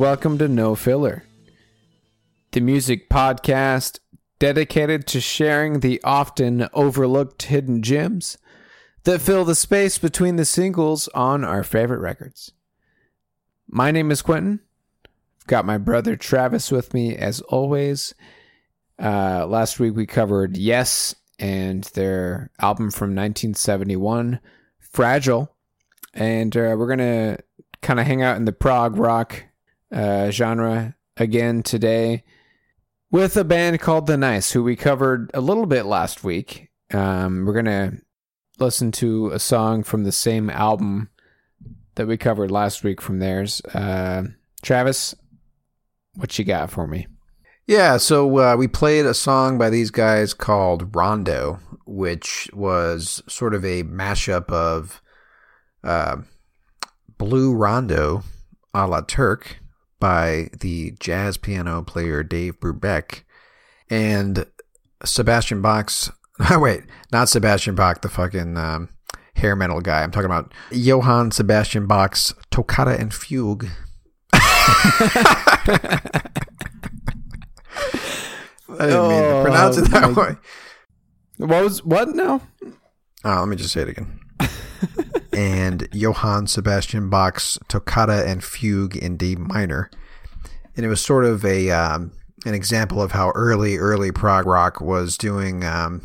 Welcome to No Filler, the music podcast dedicated to sharing the often overlooked hidden gems that fill the space between the singles on our favorite records. My name is Quentin. I've got my brother Travis with me as always. Uh, last week we covered Yes and their album from 1971, Fragile. And uh, we're going to kind of hang out in the prog rock uh, genre again today with a band called The Nice, who we covered a little bit last week. Um, we're going to listen to a song from the same album that we covered last week from theirs. Uh, Travis, what you got for me? Yeah, so uh, we played a song by these guys called Rondo, which was sort of a mashup of uh, Blue Rondo a la Turk by the jazz piano player Dave Brubeck and Sebastian Bach's. wait, not Sebastian Bach, the fucking um, hair metal guy. I'm talking about Johann Sebastian Bach's Toccata and Fugue. I didn't mean to pronounce it that way. What was what now? Oh, let me just say it again. And Johann Sebastian Bach's Toccata and Fugue in D minor, and it was sort of a um, an example of how early early prog rock was doing um,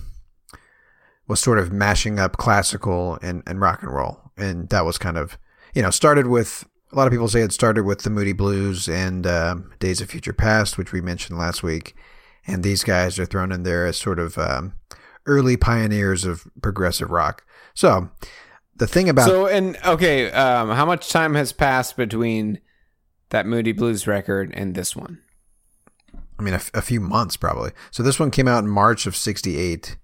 was sort of mashing up classical and, and rock and roll, and that was kind of you know started with a lot of people say it started with the Moody Blues and uh, Days of Future Past, which we mentioned last week, and these guys are thrown in there as sort of um, early pioneers of progressive rock. So the thing about So and okay, um, how much time has passed between that Moody Blues record and this one? I mean, a, f- a few months probably. So this one came out in March of '68.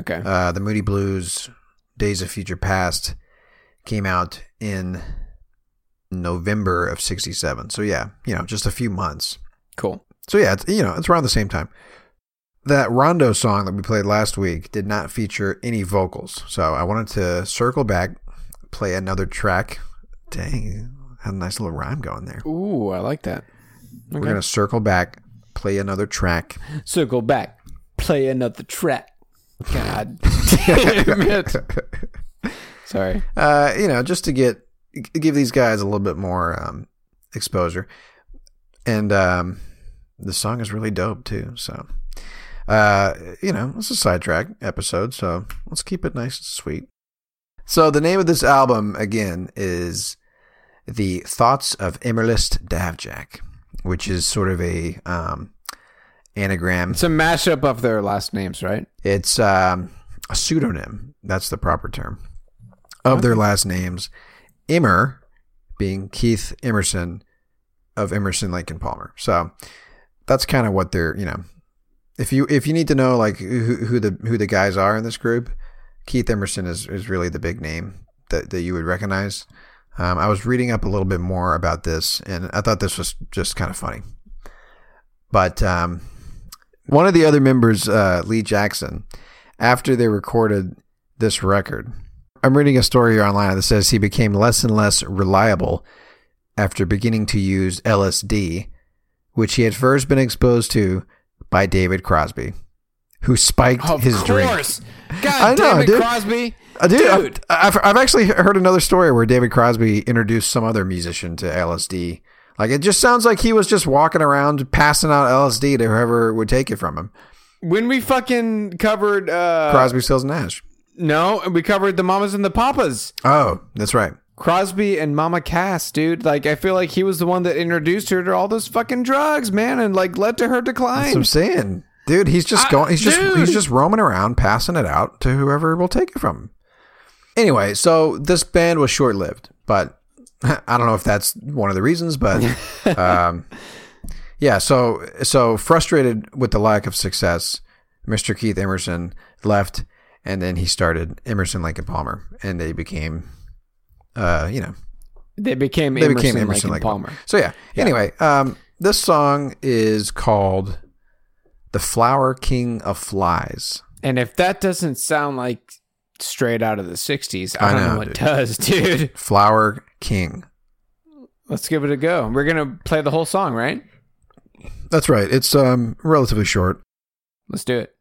Okay. Uh, the Moody Blues, Days of Future Past, came out in November of '67. So yeah, you know, just a few months. cool. So yeah, it's, you know, it's around the same time. That Rondo song that we played last week did not feature any vocals. So I wanted to circle back, play another track. Dang, had a nice little rhyme going there. Ooh, I like that. We're going to circle back, play another track. Circle back, play another track. God damn it. Sorry. uh, you know, just to get give these guys a little bit more um, exposure. And um, the song is really dope too. So, Uh, you know, it's a sidetrack episode, so let's keep it nice and sweet. So the name of this album again is the Thoughts of Emerlist Davjack, which is sort of a um, anagram. It's a mashup of their last names, right? It's um, a pseudonym. That's the proper term of their last names. Emer being Keith Emerson of Emerson Lake and Palmer. So that's kind of what they're, you know, if you if you need to know like who, who the who the guys are in this group, Keith Emerson is is really the big name that that you would recognize. Um, I was reading up a little bit more about this, and I thought this was just kind of funny. But um, one of the other members, uh, Lee Jackson, after they recorded this record, I'm reading a story here online that says he became less and less reliable after beginning to use LSD, which he had first been exposed to by David Crosby, who spiked Of his drink. course. God I know, damn it, dude. Crosby. Uh, dude, I've- I've, I've actually heard another story where David Crosby introduced some other musician to LSD. Like it just sounds like he was just walking around passing out LSD to whoever would take it from him. When we fucking covered uh Crosby, Stills, and Nash. No, we covered the mamas and the papas. Oh, that's right. Crosby and Mama Cass, dude. Like I feel like he was the one that introduced her to all those fucking drugs, man, and like led to her That's decline. what I'm saying, dude. He's just I- going. He's just dude. he's just roaming around, passing it out to whoever will take it from him. Anyway, so this band was short lived, but I don't know if that's one of the reasons, but um, yeah. So so frustrated with the lack of success, Mr. Keith Emerson left, and then he started Emerson Lake and Palmer, and they became, uh, you know, They became they Emerson, became Lake Emerson and Lake Palmer. So yeah. Anyway, um, this song is called "The Flower King of Flies." And if that doesn't sound like straight out of the '60s, I, I don't know, know, what dude. does, dude. Flower King. Let's give it a go. We're gonna play the whole song, right? That's right. It's um relatively short. Let's do it.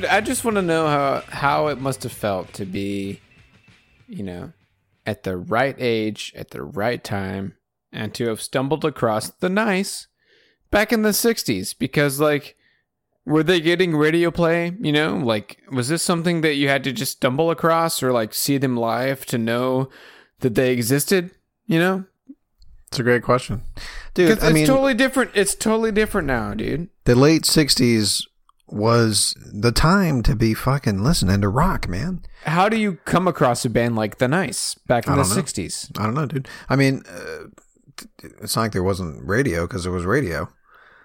Dude, I just want to know how how it must have felt to be, you know, at the right age at the right time, and to have stumbled across the nice back in the '60s. Because like, were they getting radio play? You know, like was this something that you had to just stumble across or like see them live to know that they existed? You know, It's a great question, dude. I it's mean, totally different. It's totally different now, dude. the late '60s was the time to be fucking listening to rock, man. How do you come across a band like The Nice back in the know. '60s? I don't know, dude. I mean, uh, it's not like there wasn't radio because there was radio,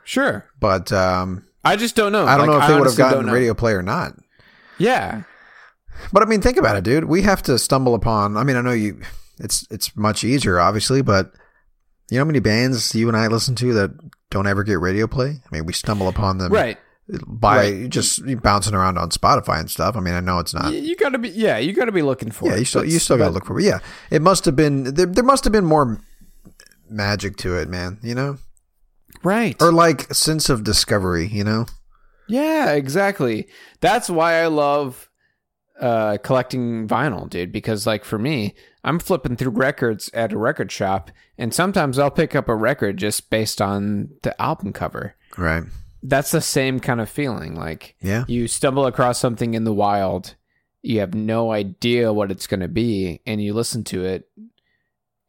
Sure. but um, I just don't know. I don't Like, know if they would have gotten radio play or not. Yeah. But I mean, think about it, dude. We have to stumble upon. I mean, I know you. It's it's much easier, obviously, but you know how many bands you and I listen to that don't ever get radio play? I mean, we stumble upon them Right. By Right. just bouncing around on Spotify and stuff. I mean, I know it's not. You gotta be. Yeah, you gotta be looking for yeah, it. you still you still got to look for it. Yeah, it must have been there. There must have been more magic to it, man. You know, Right. or like sense of discovery. You know, yeah, exactly. That's why I love uh, collecting vinyl, dude. Because like for me, I'm flipping through records at a record shop, and sometimes I'll pick up a record just based on the album cover. right? That's the same kind of feeling. Like Yeah. you stumble across something in the wild, you have no idea what it's going to be, and you listen to it,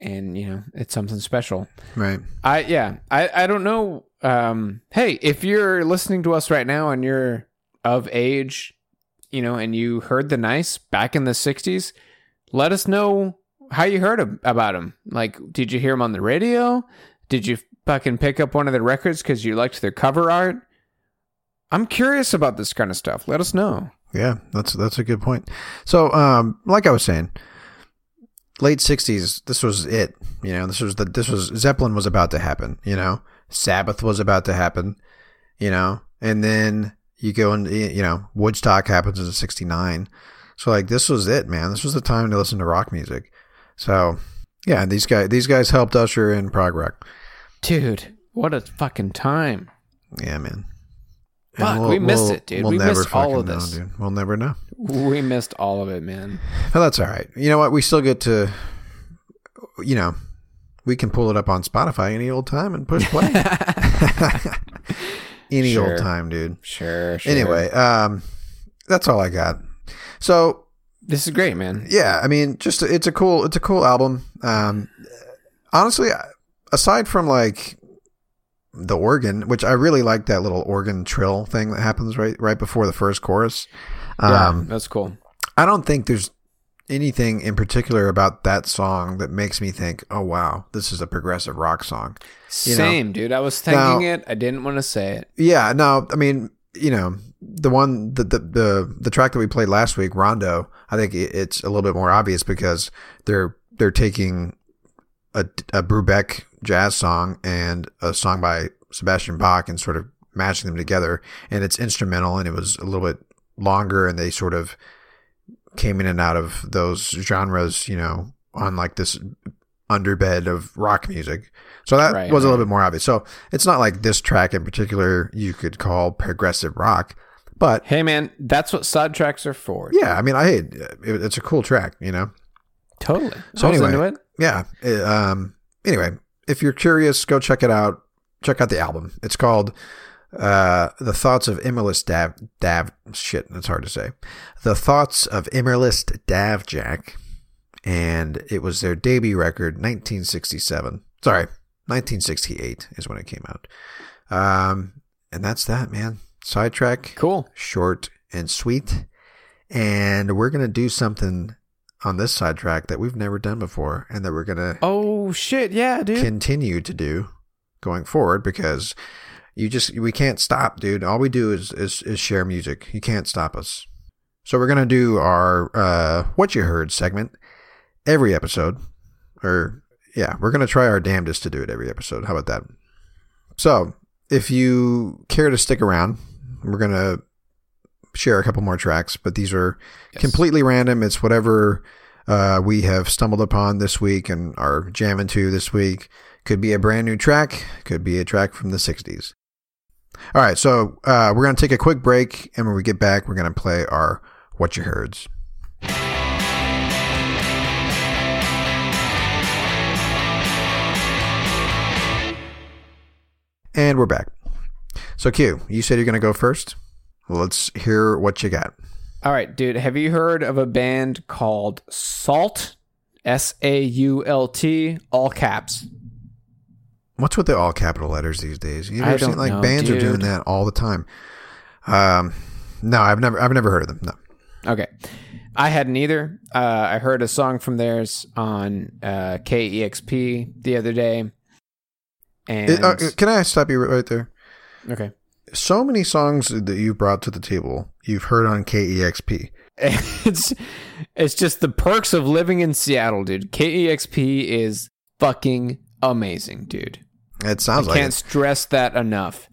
and you know it's something special. Right. I yeah, I I don't know. Um, hey, if you're listening to us right now and you're of age, you know, and you heard the nice back in the '60s, let us know how you heard about them. Like, did you hear them on the radio? Did you fucking pick up one of their records because you liked their cover art? I'm curious about this kind of stuff. Let us know. Yeah, that's that's a good point. So, um, like I was saying, late '60s, this was it. You know, this was the this was Zeppelin was about to happen. You know, Sabbath was about to happen. You know, and then you go and you know Woodstock happens in '69. So like this was it, man. This was the time to listen to rock music. So yeah, these guys these guys helped usher in prog rock. Dude, what a fucking time. Yeah, man. Fuck, we missed it, dude. We missed all of know, this. dude. We'll never know. We missed all of it, man. But that's all right. You know what? We still get to, you know, we can pull it up on Spotify any old time and push play. any Sure. old time, dude. Sure, sure. Anyway, um, that's all I got. So this is great, man. yeah, I mean, just it's a cool, it's a cool album. Um, honestly, aside from like the organ, which I really like that little organ trill thing that happens right right before the first chorus. Yeah, Um, that's cool. I don't think there's anything in particular about that song that makes me think, "Oh wow, this is a progressive rock song." you know. Same, dude. I was thinking Now- it. I didn't want to say it. Yeah, no, I mean, you know, the one the the the, the track that we played last week, Rondo, I think it's a little bit more obvious because they're they're taking a a Brubeck jazz song and a song by Sebastian Bach and sort of matching them together, and it's instrumental and it was a little bit longer, and they sort of came in and out of those genres, you know, on like this underbed of rock music. So that Right, was a little bit more obvious. So it's not like this track in particular you could call progressive rock, but Hey, man, that's what side tracks are for. yeah, I mean, I it, it's a cool track, you know. totally. So anyway, yeah. it, um. Anyway, if you're curious, go check it out. Check out the album. It's called uh, "The Thoughts of Emerlist Dav Dav." Shit, that's hard to say. "The Thoughts of Emerlist Davjack," and it was their debut record, 1967. Sorry, 1968 is when it came out. Um, and that's that, man. Sidetrack Cool. short and sweet. And we're going to do something on this sidetrack that we've never done before and that we're to Oh shit, yeah, dude. continue to do going forward because you just we can't stop, dude. All we do is is, is share music. You can't stop us. So we're to do our uh what you heard segment every episode or yeah, we're to try our damnedest to do it every episode. How about that? So, if you care to stick around, we're to share a couple more tracks, but these are Yes. completely random. It's whatever uh, we have stumbled upon this week and are jamming to this week. Could be a brand new track, could be a track from the 60s. All right, so uh, we're gonna take a quick break, and when we get back, we're gonna play our what you heards. And we're back. So Q, you said you're gonna go first. Let's hear what you got. All right, dude. Have you heard of a band called SAULT? S A U L T, all caps. What's with the all capital letters these days? You I ever seen like know, bands are doing that all the time? Um, no, I've never, I've never heard of them. No. Okay. I hadn't either. Uh, I heard a song from theirs on uh, KEXP the other day. And It- uh, can I stop you right there? okay. So many songs that you brought to the table, you've heard on KEXP. it's it's just the perks of living in Seattle, dude. KEXP is fucking amazing, dude. It sounds like I like can't it. stress that enough.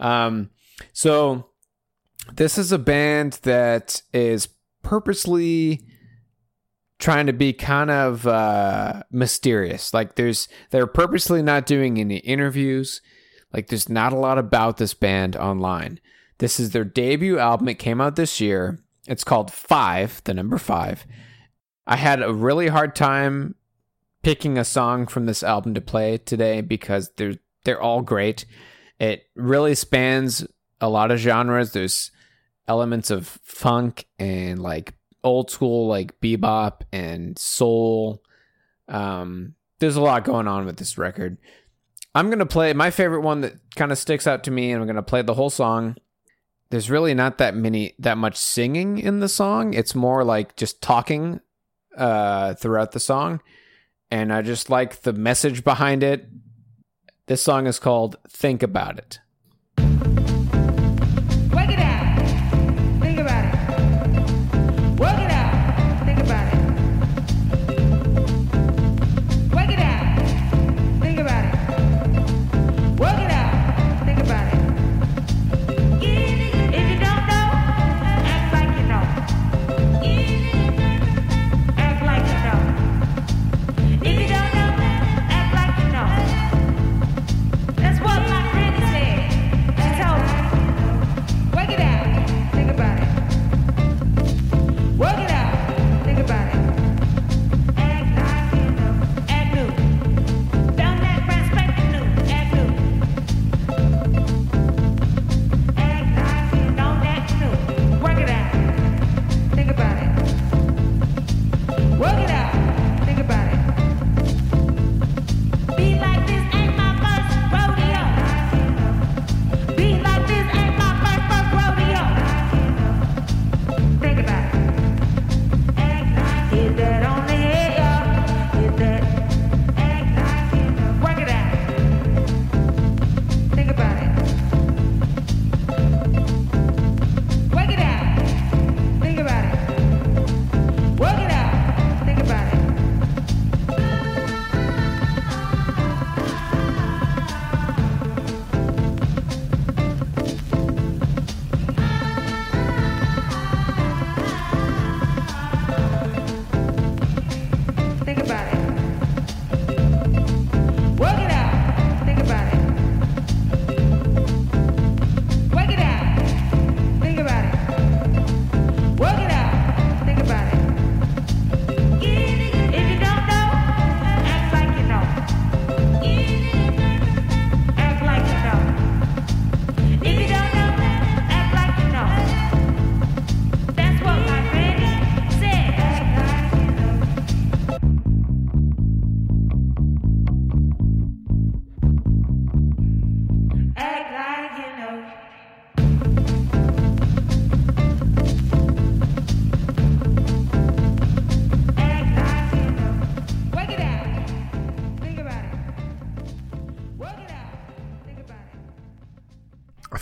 Um, so this is a band that is purposely trying to be kind of uh, mysterious. Like there's they're purposely not doing any interviews. Like there's not a lot about this band online. This is their debut album. It came out this year. It's called Five, the number five. I had a really hard time picking a song from this album to play today because they're they're all great. It really spans a lot of genres. There's elements of funk and like old school like bebop and soul. Um, there's a lot going on with this record. I'm gonna play my favorite one that kind of sticks out to me, and I'm gonna play the whole song. There's really not that many that much singing in the song. It's more like just talking uh, throughout the song, and I just like the message behind it. This song is called "Think About It."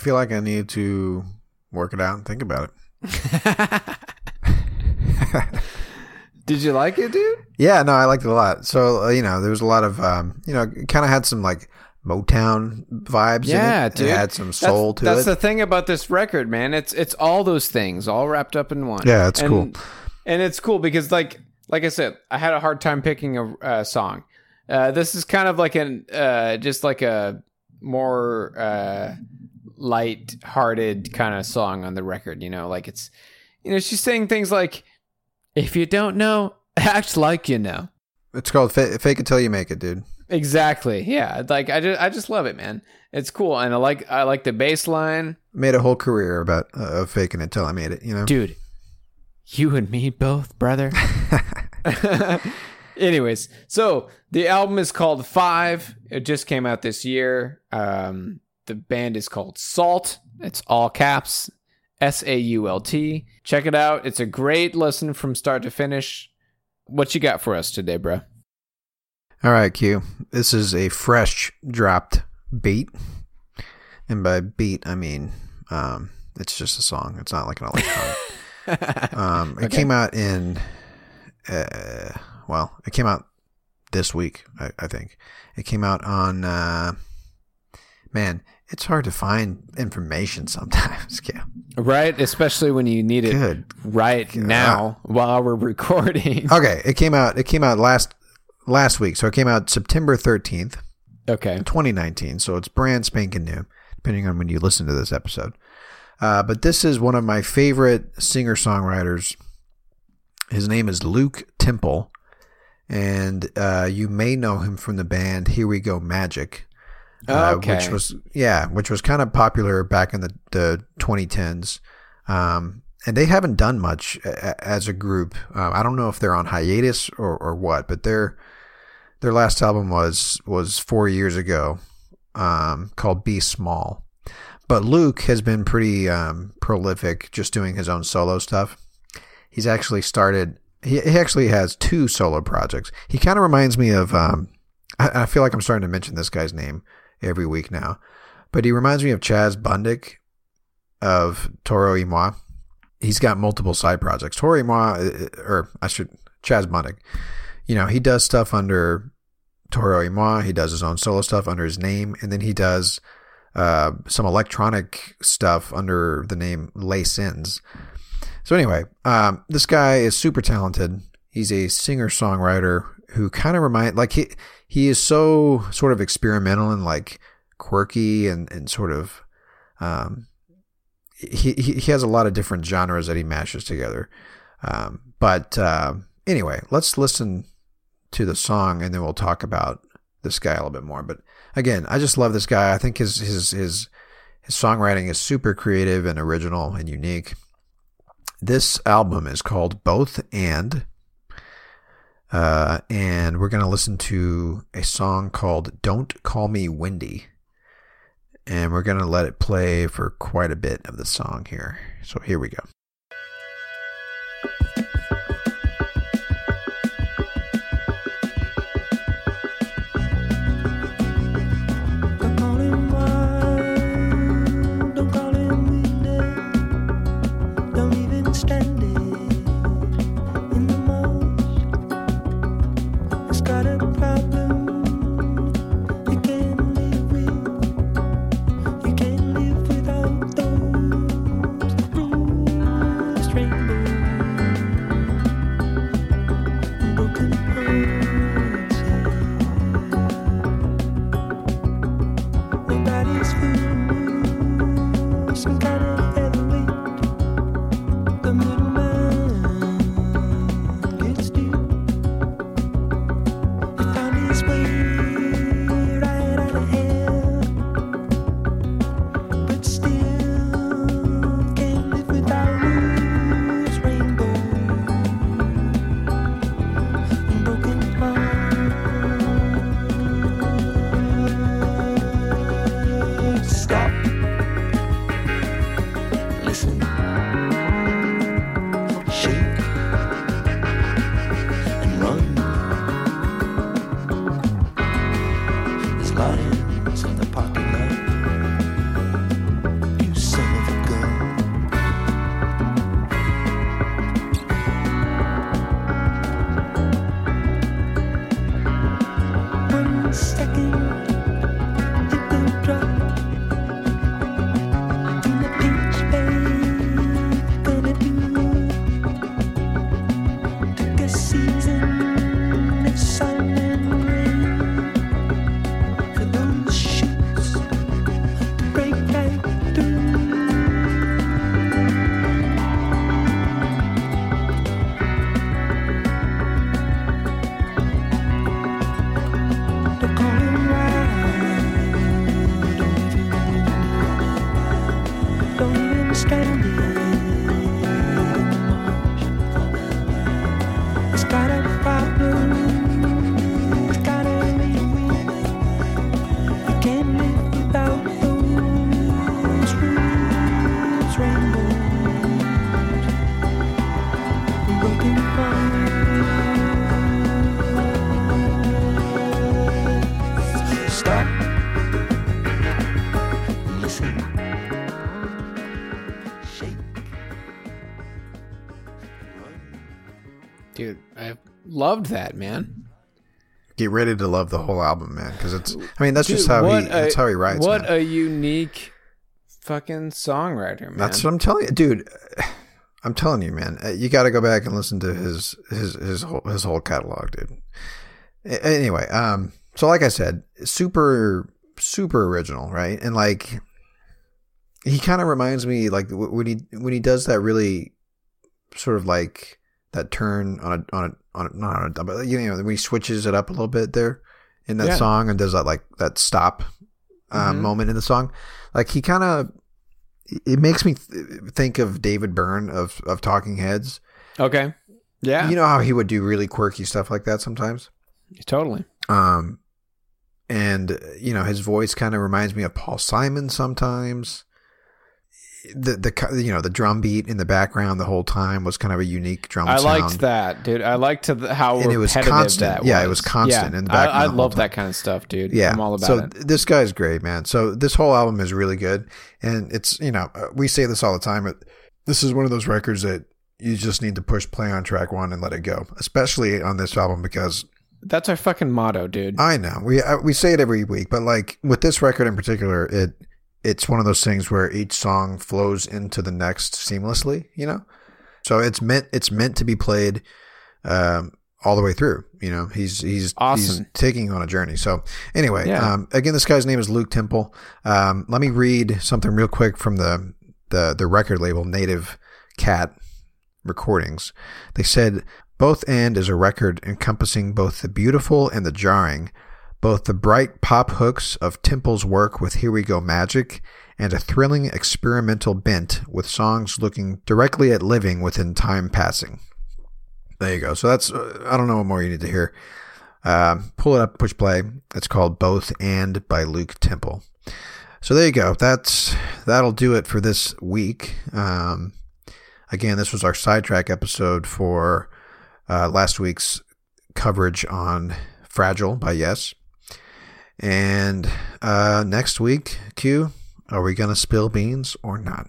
Feel like I need to work it out and think about it. Did you like it, dude? Yeah, no, I liked it a lot. So uh, you know, there was a lot of um, you know, kind of had some like Motown vibes. Yeah, in it. dude. It had some soul that's, to that's it. That's the thing about this record, man. It's it's all those things all wrapped up in one. Yeah, it's And- cool. and it's cool because like like I said, I had a hard time picking a uh, song. Uh, this is kind of like an uh, just like a more uh, light-hearted kind of song on the record. You know, like it's, you know, she's saying things like, "If you don't know, act like you know." It's called fa- "Fake It Till You Make It," dude. Exactly. Yeah. Like I just, I just love it, man. It's cool, and I like, I like the bass line, Made a whole career about uh, of faking it till I made it. You know, dude. You and me both, brother. Anyways, so the album is called Five. It just came out this year. Um, the band is called SAULT. It's all caps, S A U L T. Check it out. It's a great listen from start to finish. What you got for us today, bro? All right, Q. This is a fresh dropped beat, and by beat I mean um, it's just a song. It's not like an electronic. um, it Okay. came out in, uh, well, it came out this week. I, I think it came out on. Uh, man, it's hard to find information sometimes. Q. Right, especially when you need it Good. right now while we're recording. Okay, it came out. It came out last last week, so it came out September thirteenth. Okay. 2019, so it's brand spanking new, depending on when you listen to this episode. Uh, but this is one of my favorite singer songwriters. His name is Luke Temple, and uh, you may know him from the band Here We Go Magic, uh, which was yeah, which was kind of popular back in the the 2010s. Um, and they haven't done much a- as a group. Uh, I don't know if they're on hiatus or, or what, but they're their last album was was four years ago, um, called "Be Small." But Luke has been pretty um, prolific, just doing his own solo stuff. He's actually started. He, he actually has two solo projects. He kind of reminds me of. Um, I feel like I'm starting to mention this guy's name every week now, but he reminds me of Chaz Bundick of Toro y Moi. He's got multiple side projects. Toro y Moi, uh, or I should Chaz Bundick you know, he does stuff under Toro y Moi. He does his own solo stuff under his name, and then he does uh, some electronic stuff under the name Les Sins. So anyway, um, this guy is super talented. He's a singer songwriter who kind of remind like he he is so sort of experimental and like quirky and and sort of um, he he has a lot of different genres that he mashes together. Um, but uh, anyway, let's listen to the song and then we'll talk about this guy a little bit more. But again, I just love this guy. I think his his his his songwriting is super creative and original and unique. This album is called Both and. Uh, and we're going to listen to a song called Don't Call Me Windy. And we're going to let it play for quite a bit of the song here. So here we go. Loved that, man. Get ready to love the whole album, man, because it's. I mean, that's just how he. a- That's how he writes. What man. a unique fucking songwriter, man. That's what I'm telling you, dude. I'm telling you, man. uh, You got to go back and listen to his his his whole his whole catalog, dude. Anyway, um, so like I said, super super original, right? And like, he kind of reminds me like when he when he does that really sort of like that turn on a on a on not on a but you know when he switches it up a little bit there in that Yeah. song and does that like that stop um, Mhm. moment in the song, like he kind of it makes me th- think of David Byrne of of Talking Heads. okay. Yeah. You know how he would do really quirky stuff like that sometimes. totally. Um, and uh, you know his voice kind of reminds me of Paul Simon sometimes. The the you know the drum beat in the background the whole time was kind of a unique drum. I sound. liked that, dude. I liked how And it was constant. that Yeah, it was constant Yeah. in the background I, I love that kind of stuff, dude. Yeah, I'm all about so it. th- this guy's great, man. So this whole album is really good, and it's you know uh, we say this all the time, but this is one of those records that you just need to push play on track one and let it go, especially on this album because That's our fucking motto, dude. I know we uh, we say it every week, but like with this record in particular, it it's one of those things where each song flows into the next seamlessly, you know. So it's meant it's meant to be played um, all the way through. You know, he's he's he's taking on a journey. So anyway, Yeah. um, again, this guy's name is Luke Temple. Um, let me read something real quick from the the the record label Native Cat Recordings. They said both and is a record encompassing both the beautiful and the jarring, both the bright pop hooks of Temple's work with Here We Go Magic and a thrilling experimental bent with songs looking directly at living within time passing. There you go. So that's, uh, I don't know what more you need to hear. Um, pull it up, push play. It's called Both and by Luke Temple. So there you go. That's that'll do it for this week. Um, again, this was our sidetrack episode for uh, last week's coverage on Fragile by Yes. And uh, next week, Q, are we gonna spill beans or not?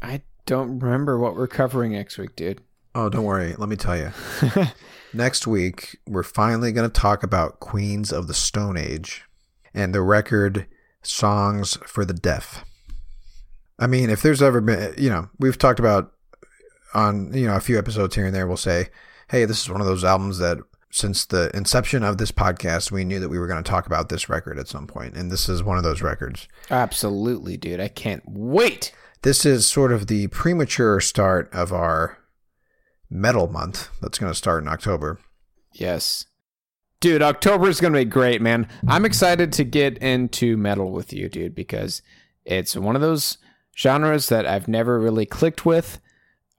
I don't remember what we're covering next week, dude. Oh, don't worry. Let me tell you. Next week, we're finally going to talk about Queens of the Stone Age and the record Songs for the Deaf. I mean, if there's ever been, you know, we've talked about on, you know, a few episodes here and there, we'll say, hey, this is one of those albums that since the inception of this podcast, we knew that we were going to talk about this record at some point, And this is one of those records. Absolutely, dude. I can't wait. This is sort of the premature start of our metal month that's going to start in October. Yes. Dude, October is going to be great, man. I'm excited to get into metal with you, dude, because it's one of those genres that I've never really clicked with.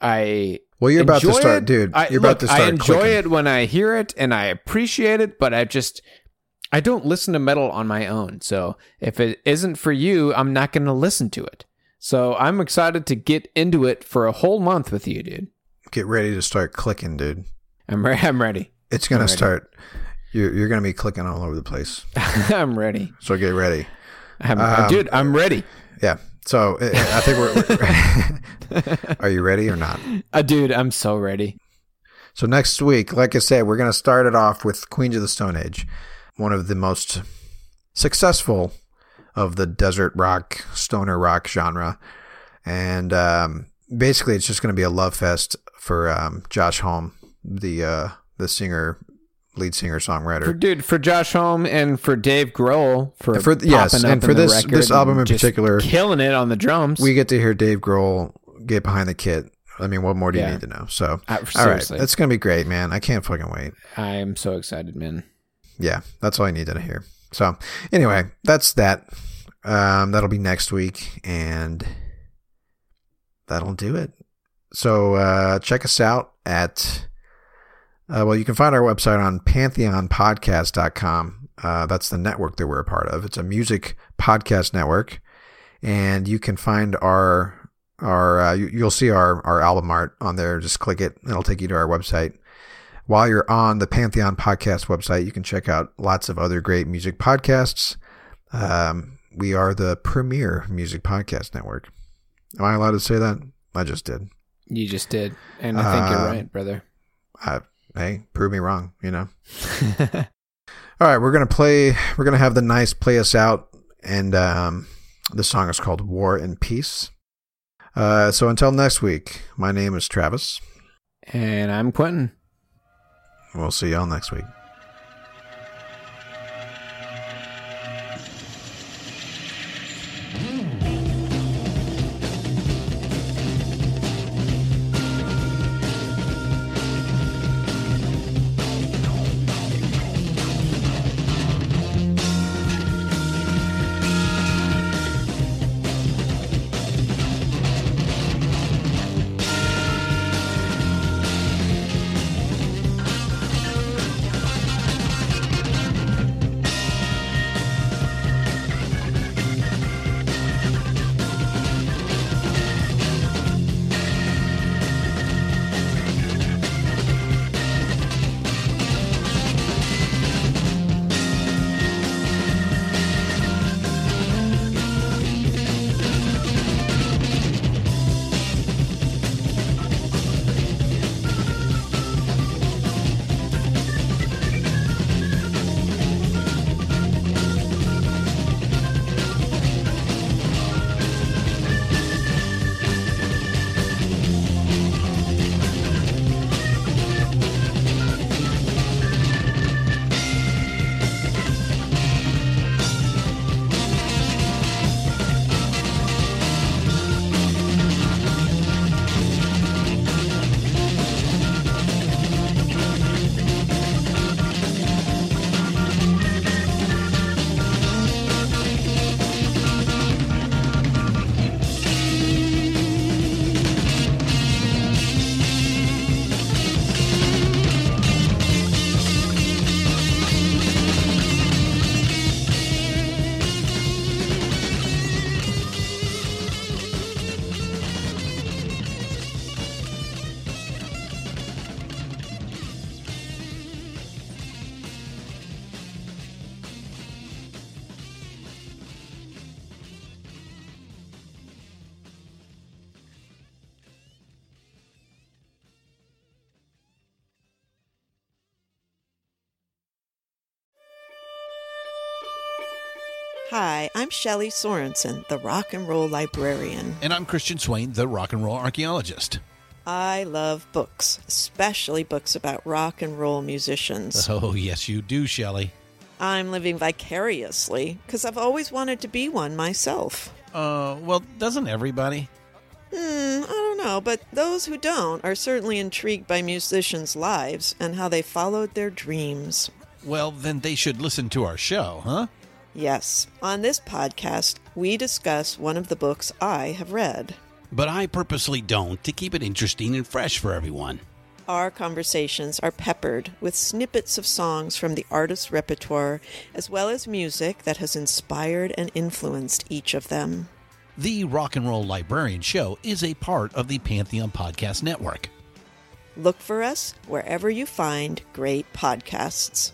I Well, you're about to start, it. dude. I, you're look, about to start. I enjoy clicking. it when I hear it and I appreciate it, but I just I don't listen to metal on my own. So if it isn't for you, I'm not going to listen to it. So I'm excited to get into it for a whole month with you, dude. Get ready to start clicking, dude. I'm re- I'm ready. It's going to start. You're you're going to be clicking all over the place. I'm ready. So get ready. I'm, Um, dude, I'm ready. Yeah. So uh, I think we're. are you ready or not? Uh, dude, I'm so ready. So next week, like I said, we're going to start it off with Queens of the Stone Age, one of the most successful of the desert rock, stoner rock genre, and um, basically, it's just going to be a love fest for um, Josh Homme, the uh, the singer, lead singer songwriter. For, dude, for Josh Homme and for Dave Grohl for, For- yes, and for this- this album in particular, killing it on the drums. We get to hear Dave Grohl get behind the kit. I mean, what more do you need to know? So, Uh, all right, that's going to be great, man. I can't fucking wait. I'm so excited, man. yeah, that's all I needed to hear. So anyway, that's that. Um, that'll be next week, and that'll do it. So uh, check us out at Uh, well, you can find our website on pantheonpodcast.com. Uh, that's the network that we're a part of. It's a music podcast network, and you can find our our uh, you, you'll see our our album art on there. Just click it; it'll take you to our website. While you're on the Pantheon Podcast website, you can check out lots of other great music podcasts. Um, we are the premier music podcast network. Am I allowed to say that? I just did. You just did, and I think you're Uh, right, brother. I, hey, prove me wrong, you know. All right, we're gonna play. We're gonna have the nice play us out, and um, the song is called "War and Peace." Uh, so until next week, my name is Travis. And I'm Quentin. We'll see y'all next week. Hi, I'm Shelley Sorensen, the rock and roll librarian. And I'm Christian Swain, the rock and roll archaeologist. I love books, especially books about rock and roll musicians. Oh, yes, you do, Shelley. I'm living vicariously because I've always wanted to be one myself. Uh, well, doesn't everybody? Hmm, I don't know, but those who don't are certainly intrigued by musicians' lives and how they followed their dreams. Well, then they should listen to our show, huh? Yes, on this podcast, we discuss one of the books I have read. But I purposely don't to keep it interesting and fresh for everyone. Our conversations are peppered with snippets of songs from the artist's repertoire, as well as music that has inspired and influenced each of them. The Rock and Roll Librarian Show is a part of the Pantheon Podcast Network. Look for us wherever you find great podcasts.